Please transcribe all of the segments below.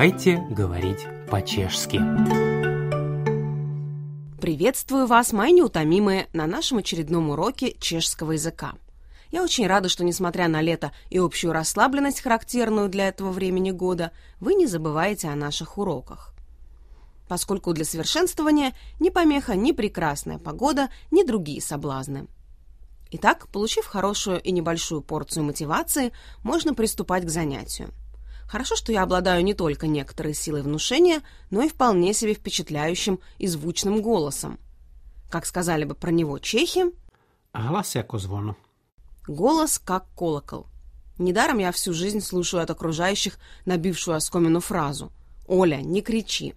Давайте говорить по-чешски. Приветствую вас, мои неутомимые, на нашем очередном уроке чешского языка. Я очень рада, что, несмотря на лето и общую расслабленность, характерную для этого времени года, вы не забываете о наших уроках. Поскольку для совершенствования ни помеха, ни прекрасная погода, ни другие соблазны. Итак, получив хорошую и небольшую порцию мотивации, можно приступать к занятию. Хорошо, что я обладаю не только некоторой силой внушения, но и вполне себе впечатляющим и звучным голосом. Как сказали бы про него чехи... Глаз яко звону. Голос как колокол. Недаром я всю жизнь слушаю от окружающих набившую оскомину фразу «Оля, не кричи».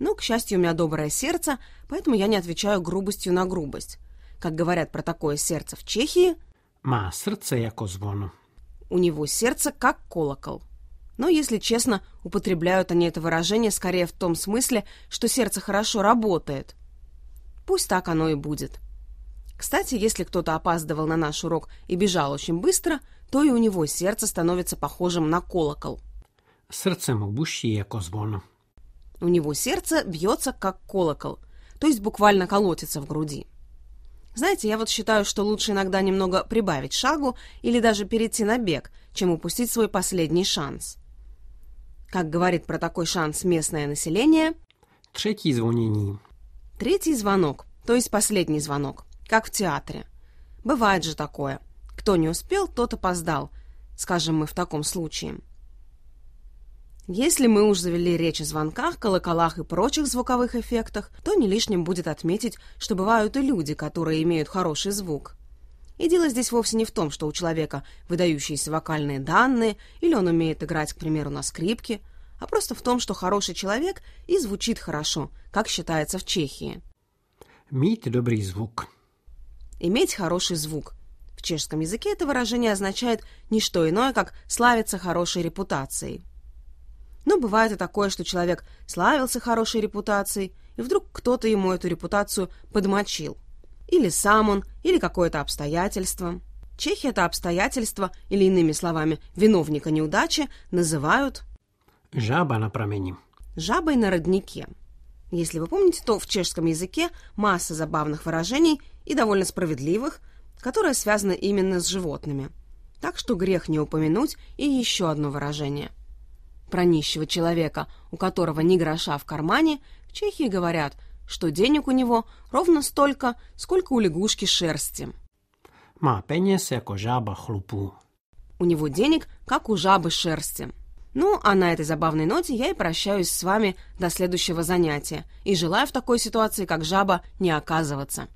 Но, к счастью, у меня доброе сердце, поэтому я не отвечаю грубостью на грубость. Как говорят про такое сердце в Чехии... Ма сердце яко звону. У него сердце как колокол. Но, если честно, употребляют они это выражение скорее в том смысле, что сердце хорошо работает. Пусть так оно и будет. Кстати, если кто-то опаздывал на наш урок и бежал очень быстро, то и у него сердце становится похожим на колокол. Сердце му бущи яко звону. У него сердце бьется как колокол, то есть буквально колотится в груди. Знаете, я вот считаю, что лучше иногда немного прибавить шагу или даже перейти на бег, чем упустить свой последний шанс. Как говорит про такой шанс местное население, Третий звонение. третий звонок, то есть последний звонок, как в театре. Бывает же такое. Кто не успел, тот опоздал, скажем мы в таком случае. Если мы уж завели речь о звонках, колоколах и прочих звуковых эффектах, то не лишним будет отметить, что бывают и люди, которые имеют хороший звук. И дело здесь вовсе не в том, что у человека выдающиеся вокальные данные, или он умеет играть, к примеру, на скрипке, а просто в том, что хороший человек и звучит хорошо, как считается в Чехии. Мít dobrý звук. Иметь хороший звук. В чешском языке это выражение означает не что иное, как славиться хорошей репутацией. Но бывает и такое, что человек славился хорошей репутацией, и вдруг кто-то ему эту репутацию подмочил. Или сам он, или какое-то обстоятельство. Чехи это обстоятельство, или иными словами, виновника неудачи, называют Жаба на промени. жабой на роднике. Если вы помните, то в чешском языке масса забавных выражений и довольно справедливых, которые связаны именно с животными. Так что грех не упомянуть и еще одно выражение. Про нищего человека, у которого ни гроша в кармане, в Чехии говорят, что денег у него ровно столько, сколько у лягушки шерсти. Má peněz jako žába chlupů. У него денег, как у жабы шерсти. Ну, а на этой забавной ноте я и прощаюсь с вами до следующего занятия и желаю в такой ситуации, как жаба, не оказываться.